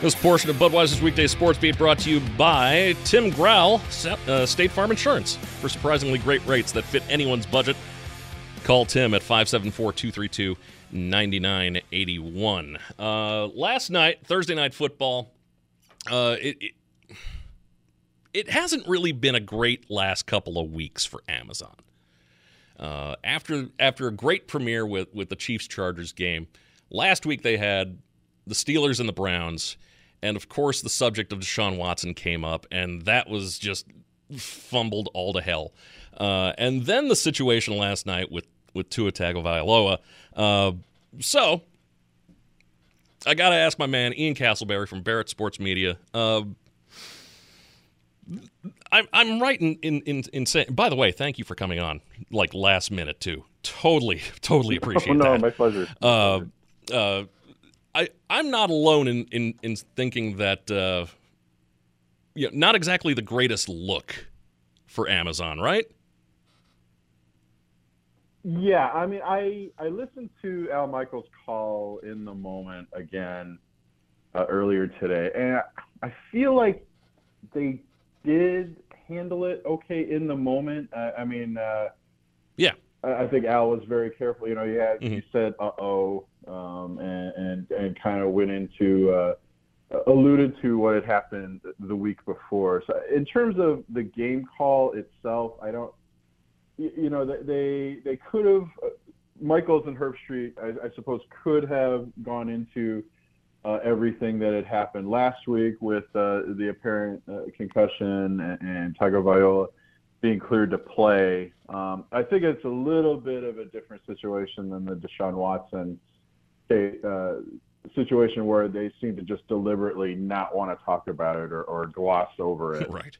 This portion of Budweiser's weekday sports beat brought to you by Tim Growl, uh, State Farm Insurance. For surprisingly great rates that fit anyone's budget, call Tim at 574 232 9981. Uh, last night, Thursday night football, uh, it, it, it hasn't really been a great last couple of weeks for Amazon. Uh, after after a great premiere with with the Chiefs Chargers game, last week they had the Steelers and the Browns, and of course the subject of Deshaun Watson came up, and that was just fumbled all to hell. Uh, and then the situation last night with with Tua Tagovailoa. Uh, so I got to ask my man Ian Casselberry from Barrett Sports Media. Uh, I'm I'm right in, in in, in saying. By the way, thank you for coming on like last minute too. Totally, totally appreciate oh, no, that. my pleasure. Uh, uh, I I'm not alone in in in thinking that. Uh, you know, not exactly the greatest look for Amazon, right? Yeah, I mean, I I listened to Al Michaels' call in the moment again uh, earlier today, and I, I feel like they did handle it okay in the moment. Uh, I mean, uh, yeah, I, I think Al was very careful. You know, he had Mhm. he said "uh oh" um, and and and kind of went into uh, alluded to what had happened the week before. So in terms of the game call itself, I don't. You, know, they they, could have. Michaels and Herb Street, I, I suppose, could have gone into uh, everything that had happened last week with uh, the apparent uh, concussion and, and Tagovailoa being cleared to play. Um, I think it's a little bit of a different situation than the Deshaun Watson uh, situation where they seem to just deliberately not want to talk about it or, or gloss over it. right.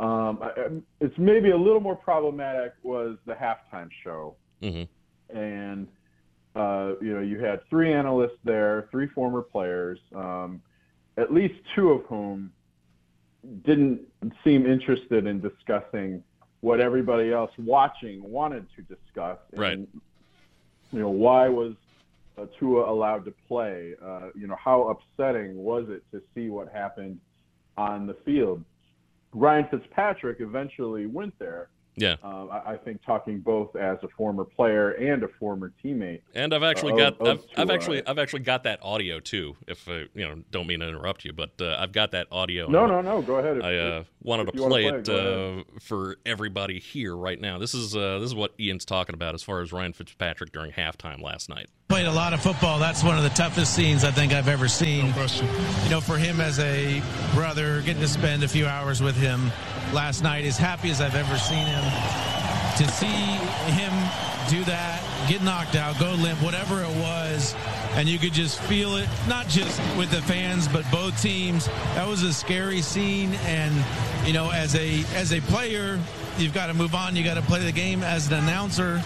Um, I, it's maybe a little more problematic was the halftime show hmm and uh, you know you had three analysts there, three former players, um, at least two of whom didn't seem interested in discussing what everybody else watching wanted to discuss. Right. You know why was uh, Tua allowed to play? Uh, you know how upsetting was it to see what happened on the field? Ryan Fitzpatrick eventually went there. Yeah. Um, I, I think talking both as a former player and a former teammate. And I've actually of- got I've, I've actually I've actually got that audio too. If uh, you know, don't mean to interrupt you, but uh, I've got that audio. No, no, no. Go ahead. If- I uh, wanted to play, play it, it uh, for everybody here right now. This is uh, this is what Ian's talking about as far as Ryan Fitzpatrick during halftime last night. Played a lot of football. That's one of the toughest scenes I think I've ever seen. You know, for him as a brother, getting to spend a few hours with him last night, as happy as I've ever seen him. To see him do that, get knocked out, go limp, whatever it was, and you could just feel it, not just with the fans, but both teams. That was a scary scene, and you know, as a as a player, you've got to move on. You got to play the game. As an announcer,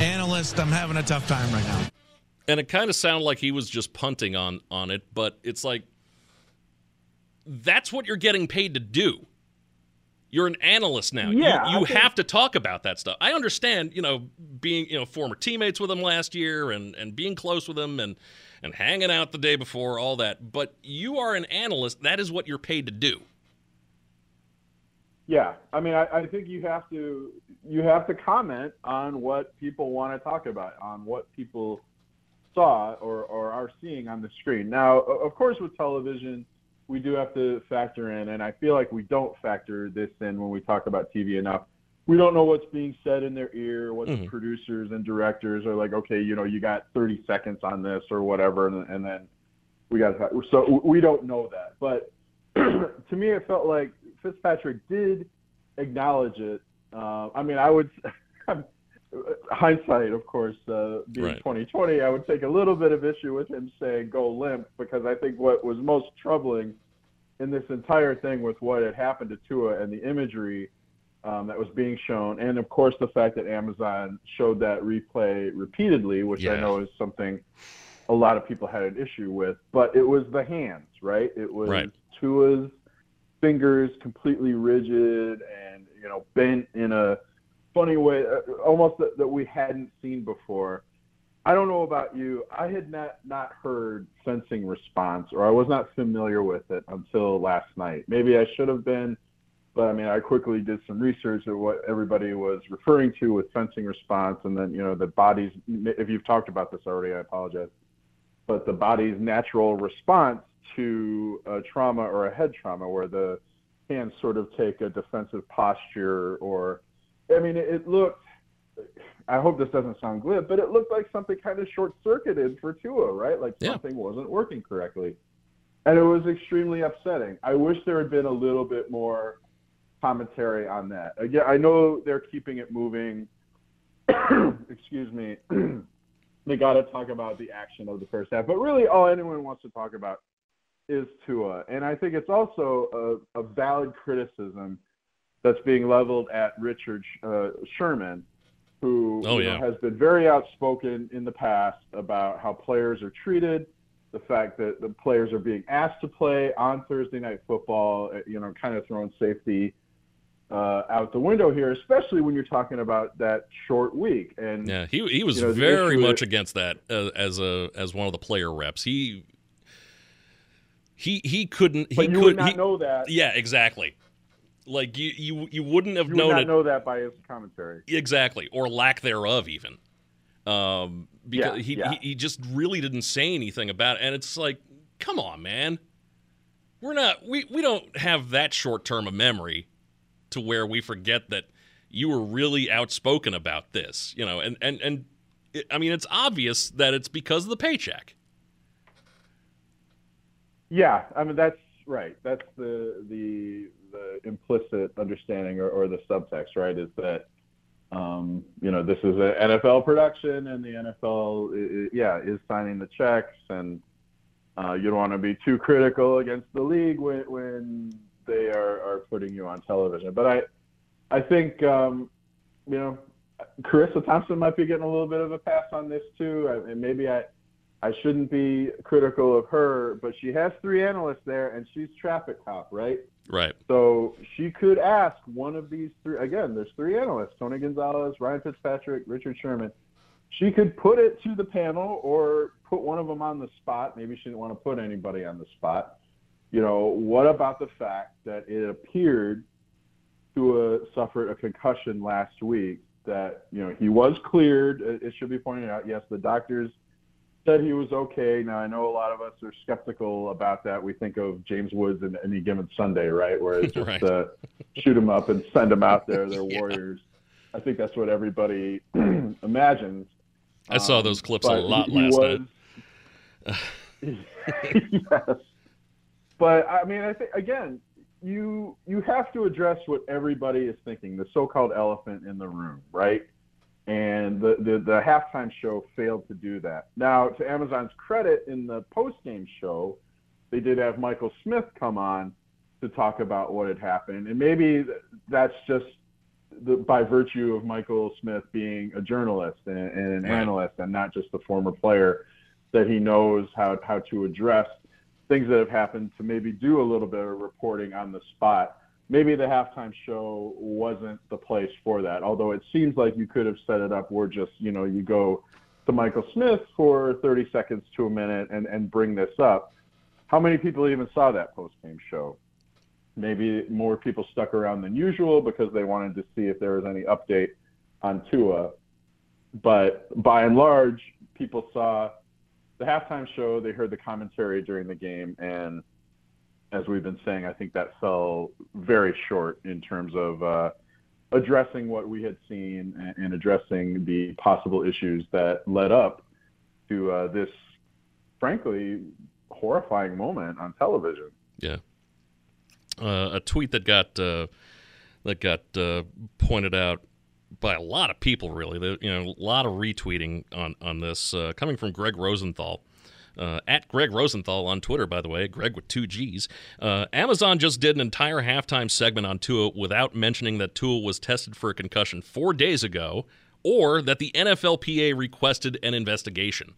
analyst, I'm having a tough time right now. And it kind of sounded like he was just punting on on it, but it's like that's what you're getting paid to do. You're an analyst now. Yeah, you, you think- have to talk about that stuff. I understand, you know, being you know former teammates with him last year and and being close with him and and hanging out the day before, all that. But you are an analyst. That is what you're paid to do. Yeah, I mean, I, I think you have to you have to comment on what people want to talk about, on what people saw or, or are seeing on the screen. Now, of course, with television, we do have to factor in, and I feel like we don't factor this in when we talk about TV enough. We don't know what's being said in their ear, what Mhm. the producers and directors are like. Okay, you know, you got 30 seconds on this or whatever, and, and then we got to so we don't know that. But to me, it felt like Fitzpatrick did acknowledge it. Uh, I mean, I would hindsight, of course, uh, being right. 2020, I would take a little bit of issue with him saying go limp because I think what was most troubling in this entire thing with what had happened to Tua and the imagery um, that was being shown, and of course the fact that Amazon showed that replay repeatedly, which yeah. I know is something a lot of people had an issue with. But it was the hands, right? It was right. Tua's fingers completely rigid and you know bent in a funny way, uh, almost that, that we hadn't seen before. I don't know about you. I had not not heard fencing response, or I was not familiar with it until last night. Maybe I should have been, but I mean, I quickly did some research of what everybody was referring to with fencing response, and then you know the body's. If you've talked about this already, I apologize, but the body's natural response to a trauma or a head trauma, where the hands sort of take a defensive posture, or I mean, it, it looked I hope this doesn't sound glib, but it looked like something kind of short circuited for Tua, right? Like yeah. something wasn't working correctly. And it was extremely upsetting. I wish there had been a little bit more commentary on that. Again, I know they're keeping it moving. Excuse me. they got to talk about the action of the first half, but really all anyone wants to talk about is Tua. And I think it's also a, a valid criticism that's being leveled at Richard uh, Sherman who oh, yeah. know, has been very outspoken in the past about how players are treated, the fact that the players are being asked to play on Thursday night football, uh, you know, kind of throwing safety uh, out the window here, especially when you're talking about that short week. And yeah, he he was you know, very much against that uh, as a as one of the player reps. He he he couldn't. He but you could would not he, know that. Yeah, exactly. Like you, you, you wouldn't have you known would it. know that by his commentary. Exactly, or lack thereof, even. Um, because yeah, he, yeah. he he just really didn't say anything about it, and it's like, come on, man. We're not we we don't have that short term of memory to where we forget that you were really outspoken about this, you know, and and and it, I mean it's obvious that it's because of the paycheck. Yeah, I mean that's right. That's the the the implicit understanding or, or the subtext, right, is that um, you know this is an NFL production, and the NFL, yeah, is signing the checks, and uh, you don't want to be too critical against the league when when they are, are putting you on television. But I I think um, you know Charissa Thompson might be getting a little bit of a pass on this too, and maybe I I shouldn't be critical of her, but she has three analysts there, and she's traffic cop, right? Right. So she could ask one of these three. Again, there's three analysts: Tony Gonzalez, Ryan Fitzpatrick, Richard Sherman. She could put it to the panel or put one of them on the spot. Maybe she didn't want to put anybody on the spot. You know, what about the fact that it appeared to have suffered a concussion last week? That you know he was cleared. It should be pointed out. Yes, the doctors said he was okay. Now I know a lot of us are skeptical about that. We think of James Woods in any given Sunday, right? Where it's just right. uh, shoot them up and send them out there. They're yeah. warriors. I think that's what everybody imagines. I um, saw those clips a lot last was, night. yes, but I mean, I think again, you you have to address what everybody is thinking, the so-called elephant in the room, right? And the, the, the halftime show failed to do that. Now, to Amazon's credit, in the post game show, they did have Michael Smith come on to talk about what had happened, and maybe that's just the, by virtue of Michael Smith being a journalist and, and an right. analyst, and not just a former player, that he knows how how to address things that have happened to maybe do a little bit of reporting on the spot maybe the halftime show wasn't the place for that. Although it seems like you could have set it up where just, you know, you go to Michael Smith for 30 seconds to a minute and, and bring this up. How many people even saw that post game show? Maybe more people stuck around than usual because they wanted to see if there was any update on Tua. But by and large, people saw the halftime show, they heard the commentary during the game, and as we've been saying, I think that fell very short in terms of uh, addressing what we had seen and, and, addressing the possible issues that led up to uh, this, frankly, horrifying moment on television. Yeah. Uh, a tweet that got uh, that got uh, pointed out by a lot of people, really. You know, a lot of retweeting on on this uh, coming from Greg Rosenthal. Uh, at Greg Rosenthal on Twitter, by the way, Greg with two G's. Uh, Amazon just did an entire halftime segment on Tua without mentioning that Tua was tested for a concussion four days ago or that the NFLPA requested an investigation.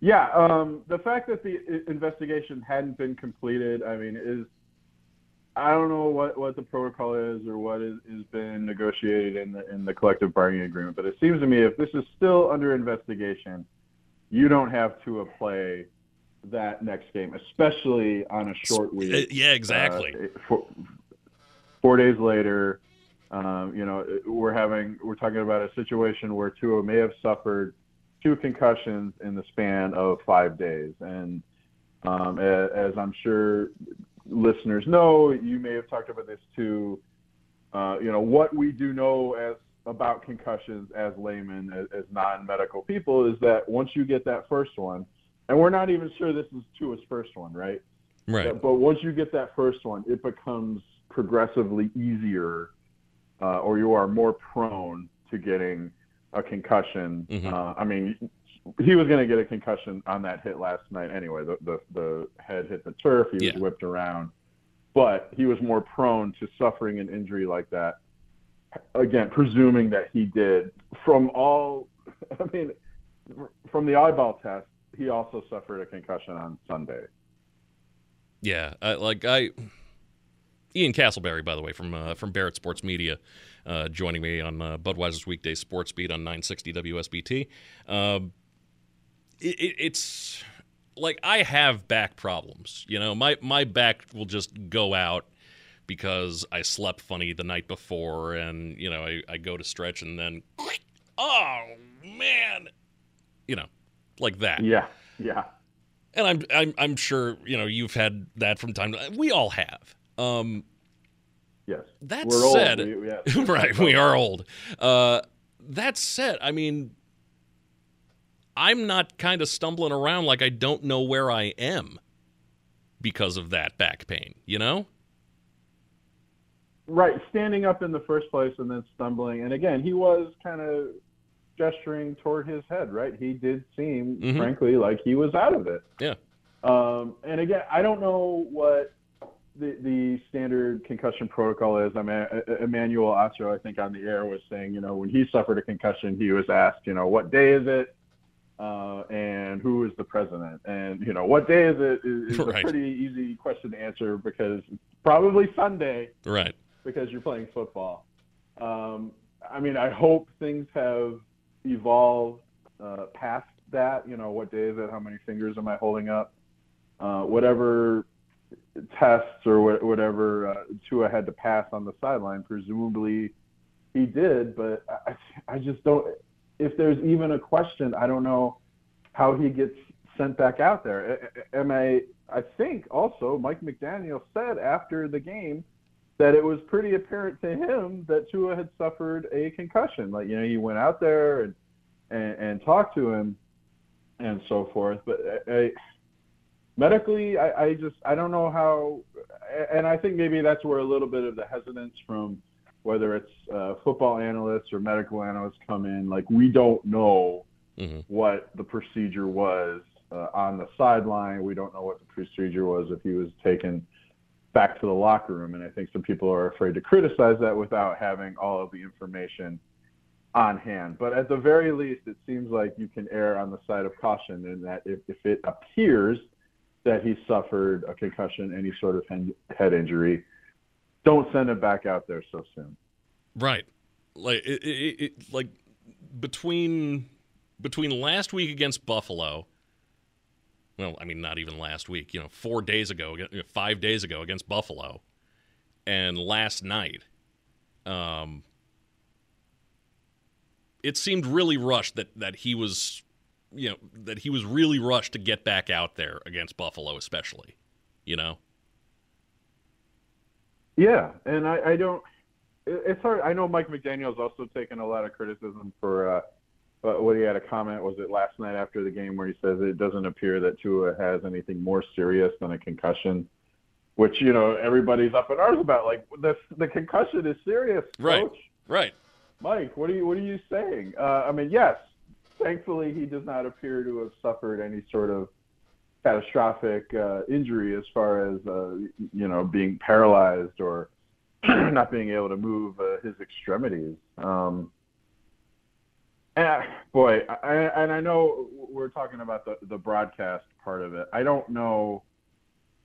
Yeah, um, the fact that the investigation hadn't been completed, I mean, is I don't know what, what the protocol is or what is, has been negotiated in the in the collective bargaining agreement, but it seems to me if this is still under investigation, you don't have to play that next game, especially on a short week. Uh, yeah, exactly. Uh, four, four days later, um, you know, we're having we're talking about a situation where Tua may have suffered two concussions in the span of five days, and um, as, as, I'm sure listeners know, you may have talked about this too. Uh, you know, what we do know as about concussions as laymen, as, as non-medical people, is that once you get that first one, and we're not even sure this is Tua's first one, right? Right. But once you get that first one, it becomes progressively easier uh, or you are more prone to getting a concussion. Mm-hmm. Uh, I mean, he was going to get a concussion on that hit last night anyway. The the, the head hit the turf. He was yeah. whipped around, but he was more prone to suffering an injury like that. Again, presuming that he did. From all, I mean, from the eyeball test, he also suffered a concussion on Sunday. Yeah, I, like I Ian Casselberry, by the way, from uh, from Barrett Sports Media, uh, joining me on uh, Budweiser's weekday sports beat on 960 WSBT. It, it, it's like I have back problems. You know, my my back will just go out because I slept funny the night before, and you know, I, I go to stretch and then, oh man, you know, like that. Yeah, yeah. And I'm I'm I'm sure you know you've had that from time. to We all have. Um, yes. That We're said, we, yeah. right, we are old. Uh, that said, I mean, I'm not kind of stumbling around like I don't know where I am because of that back pain, you know? Right, standing up in the first place and then stumbling. And again, he was kind of gesturing toward his head, right? He did seem, mm-hmm. frankly, like he was out of it. Yeah. Um, and again, I don't know what the, the standard concussion protocol is. I mean, Emmanuel Acho, I think on the air was saying, you know, when he suffered a concussion, he was asked, you know, what day is it? Uh, and who is the president? And, you know, what day is it is, is right. a pretty easy question to answer because probably Sunday. Right. Because you're playing football. Um, I mean, I hope things have evolved uh, past that. You know, what day is it? How many fingers am I holding up? Uh, whatever tests or whatever uh, Tua had to pass on the sideline. Presumably, he did, but I, I just don't. If there's even a question, I don't know how he gets sent back out there. Am I? I think also Mike McDaniel said after the game that it was pretty apparent to him that Tua had suffered a concussion. Like you know, he went out there and and, and talked to him and so forth. But uh, I, medically, I, I just I don't know how, and I think maybe that's where a little bit of the hesitance from whether it's uh, football analysts or medical analysts come in. Like we don't know mm-hmm. what the procedure was uh, on the sideline. We don't know what the procedure was if he was taken back to the locker room. And I think some people are afraid to criticize that without having all of the information on hand. But at the very least, it seems like you can err on the side of caution in that if, if it appears that he suffered a concussion, any sort of head injury, don't send him back out there so soon. Right, like it, it, it, like between between last week against Buffalo. Well, I mean, not even last week. You know, four days ago, five days ago against Buffalo, and last night. Um, it seemed really rushed that that he was you know that he was really rushed to get back out there against Buffalo, especially. You know. Yeah, and I, I don't. It's hard. I know Mike McDaniel's also taken a lot of criticism for uh, but what he had a comment was it last night after the game where he says it doesn't appear that Tua has anything more serious than a concussion, which you know everybody's up in arms about. Like the the concussion is serious, right? Coach. Right. Mike, what are you what are you saying? Uh, I mean, yes, thankfully he does not appear to have suffered any sort of catastrophic uh, injury as far as uh, you know being paralyzed or not being able to move uh, his extremities. Um, and boy, I, and I know we're talking about the, the broadcast part of it. I don't know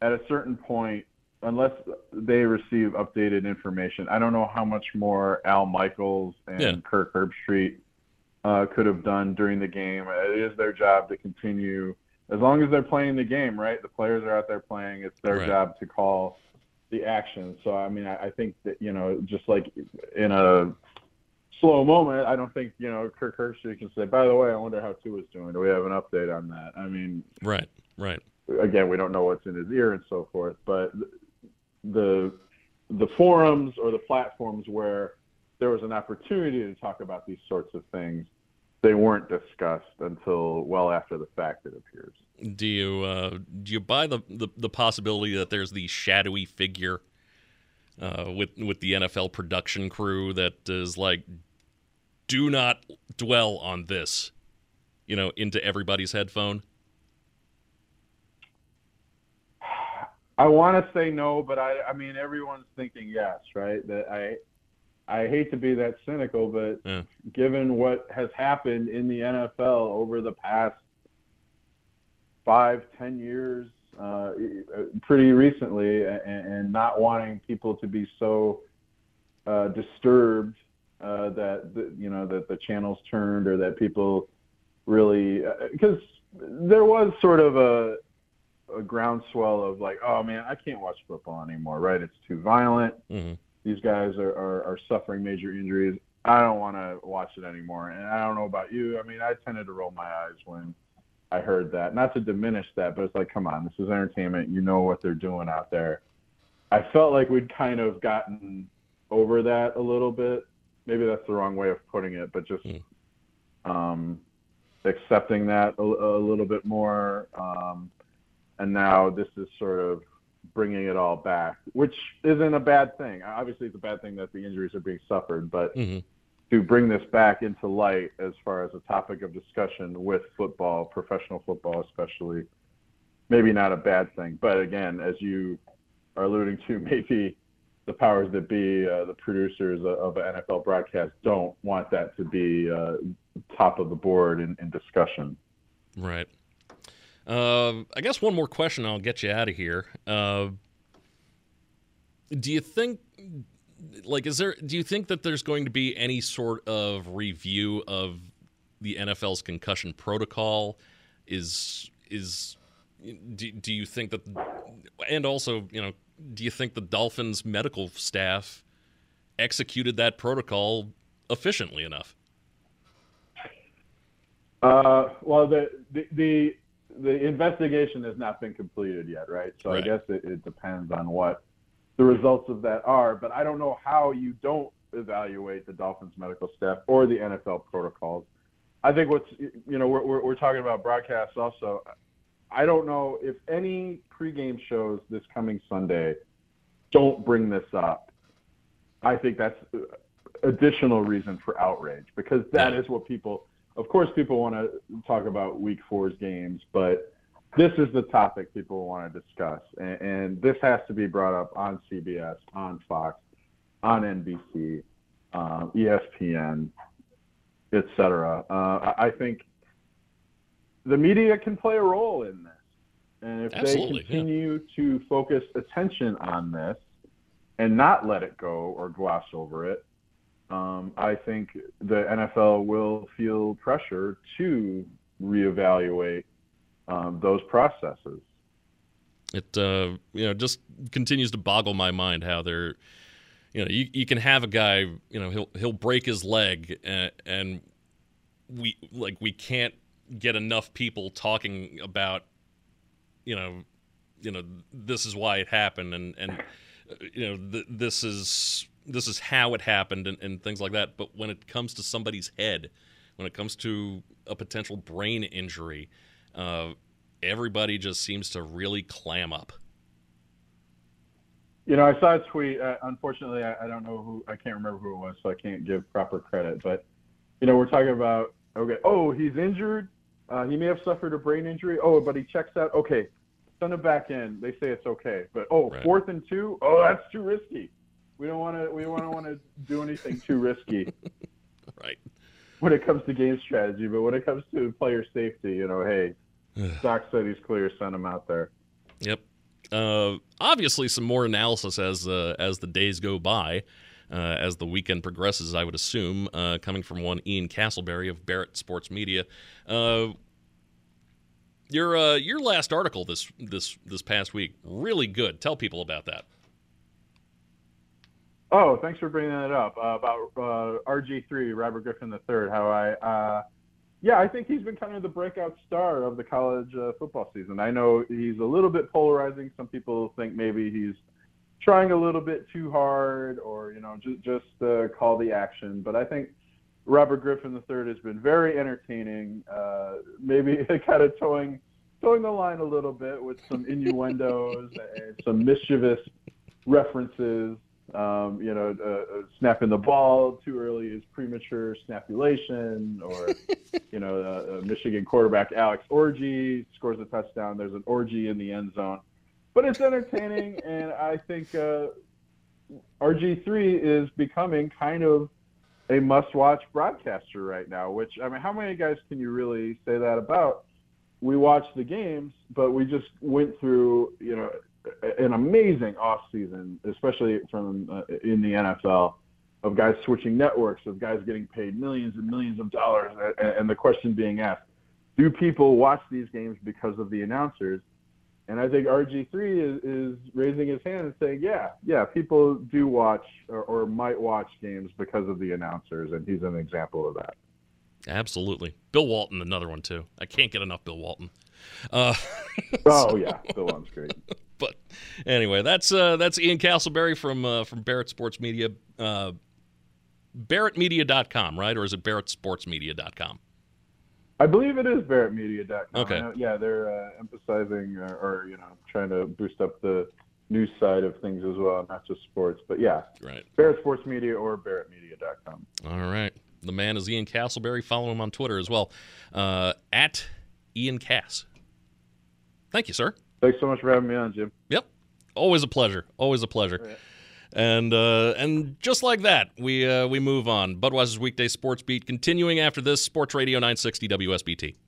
at a certain point, unless they receive updated information, I don't know how much more Al Michaels and Yeah. Kirk Herbstreit uh, could have done during the game. It is their job to continue, as long as they're playing the game, right? The players are out there playing. It's their Right. job to call the action. So, I mean, I, I think that, you know, just like in a slow moment, I don't think, you know, Kirk Herbstreit can say, by the way, I wonder how Tua's doing. Do we have an update on that? I mean, Right. Right. again, we don't know what's in his ear and so forth, but the the forums or the platforms where there was an opportunity to talk about these sorts of things, they weren't discussed until well after the fact. It appears. Do you uh, do you buy the, the the possibility that there's the shadowy figure uh, with with the NFL production crew that is like, do not dwell on this, you know, into everybody's headphone? I want to say no, but I I mean everyone's thinking yes, right? That I I hate to be that cynical, but Yeah. given what has happened in the NFL over the past five, ten years, uh, pretty recently, and, and not wanting people to be so uh, disturbed uh, that the, you know that the channels turned or that people really because there was sort of a a groundswell of like, oh man, I can't watch football anymore, right? It's too violent. hmm These guys are, are, are suffering major injuries. I don't want to watch it anymore. And I don't know about you. I mean, I tended to roll my eyes when I heard that. Not to diminish that, but it's like, come on, this is entertainment. You know what they're doing out there. I felt like we'd kind of gotten over that a little bit. Maybe that's the wrong way of putting it, but just Hmm. um, accepting that a, a little bit more. Um, and now this is sort of bringing it all back, which isn't a bad thing. Obviously, it's a bad thing that the injuries are being suffered, but hmm to bring this back into light as far as a topic of discussion with football, professional football especially, maybe not a bad thing. But again, as you are alluding to, maybe the powers that be, uh, the producers of an NFL broadcast, don't want that to be uh, top of the board in, in discussion. Right. Uh, I guess one more question. I'll get you out of here. Uh, do you think, like, is there? Do you think that there's going to be any sort of review of the NFL's concussion protocol? Is is do, do you think that, and also, you know, do you think the Dolphins medical staff executed that protocol efficiently enough? Uh, well, the, the the the investigation has not been completed yet, right? So Right. I guess it, it depends on what the results of that are. But I don't know how you don't evaluate the Dolphins medical staff or the NFL protocols. I think what's you know we're we're, we're talking about broadcasts also. I don't know if any pregame shows this coming Sunday don't bring this up. I think that's additional reason for outrage because that is what people of course people want to talk about week four's games but this is the topic people want to discuss and, and this has to be brought up on cbs on fox on nbc um, espn etc uh, I- think the media can play a role in this and if Absolutely, they yeah. continue to focus attention on this and not let it go or gloss over it um, I think the NFL will feel pressure to reevaluate um, those processes. It uh, you know just continues to boggle my mind how they're you know you, you can have a guy you know he'll he'll break his leg and, and we like we can't get enough people talking about you know you know this is why it happened and and uh, you know th- this is this is how it happened and, and things like that but when it comes to somebody's head when it comes to a potential brain injury, uh, everybody just seems to really clam up. You know, I saw a tweet. Uh, unfortunately, I, I, don't know who. I can't remember who it was, so I can't give proper credit. But you know, we're talking about okay. Oh, he's injured. Uh, he may have suffered a brain injury. Oh, but he checks out. Okay, send him back in. They say it's okay. But oh, right. fourth and two. Oh, that's too risky. We don't want to. We don't want to do anything too risky. right. When it comes to game strategy, but when it comes to player safety, you know, hey, Doc said he's clear. Send him out there. Yep. Uh, obviously, some more analysis as uh, as the days go by, uh, as the weekend progresses. I would assume uh, coming from one Ian Casselberry of Barrett Sports Media. Uh, your uh, your last article this this this past week really good. Tell people about that. Oh, thanks for bringing that up about uh, RG3 Robert Griffin III. How I uh, yeah, I think he's been kind of the breakout star of the college uh, football season. I know he's a little bit polarizing. Some people think maybe he's trying a little bit too hard, or you know, just just uh, call the action. But I think Robert Griffin III has been very entertaining. Uh, maybe kind of towing towing the line a little bit with some innuendos and some mischievous references um, you know, uh, uh, snapping the ball too early is premature snapulation, or you know, uh, uh, Michigan quarterback Alex Orji scores a touchdown. There's an orgy in the end zone, but it's entertaining, and I think uh, RG3 is becoming kind of a must-watch broadcaster right now. Which I mean, how many guys can you really say that about? We watch the games, but we just went through, you know, an amazing off season, especially from uh, in the NFL, of guys switching networks, of guys getting paid millions and millions of dollars, and, and the question being asked: Do people watch these games because of the announcers? And I think RG3 is, is raising his hand and saying, yeah, yeah, people do watch or, or might watch games because of the announcers, and he's an example of that. Absolutely. Bill Walton, another one too. I can't get enough Bill Walton. Uh, oh yeah, Bill Walton's great. But anyway, that's uh, that's Ian Casselberry from uh, from Barrett Sports Media, uh, BarrettMedia.com, right, or is it BarrettSportsMedia.com? I believe it is BarrettMedia.com. Okay. yeah, they're uh, emphasizing or, or, you know trying to boost up the news side of things as well, not just sports. But yeah, right. Barrett Sports Media or BarrettMedia.com. All right. The man is Ian Casselberry. Follow him on Twitter as well, uh, at Ian Cass. Thank you, sir. Thanks so much for having me on, Jim. Yep. Always a pleasure. Always a pleasure. And uh, and just like that, we uh, we move on. Budweiser's weekday sports beat continuing after this. Sports Radio 960 WSBT.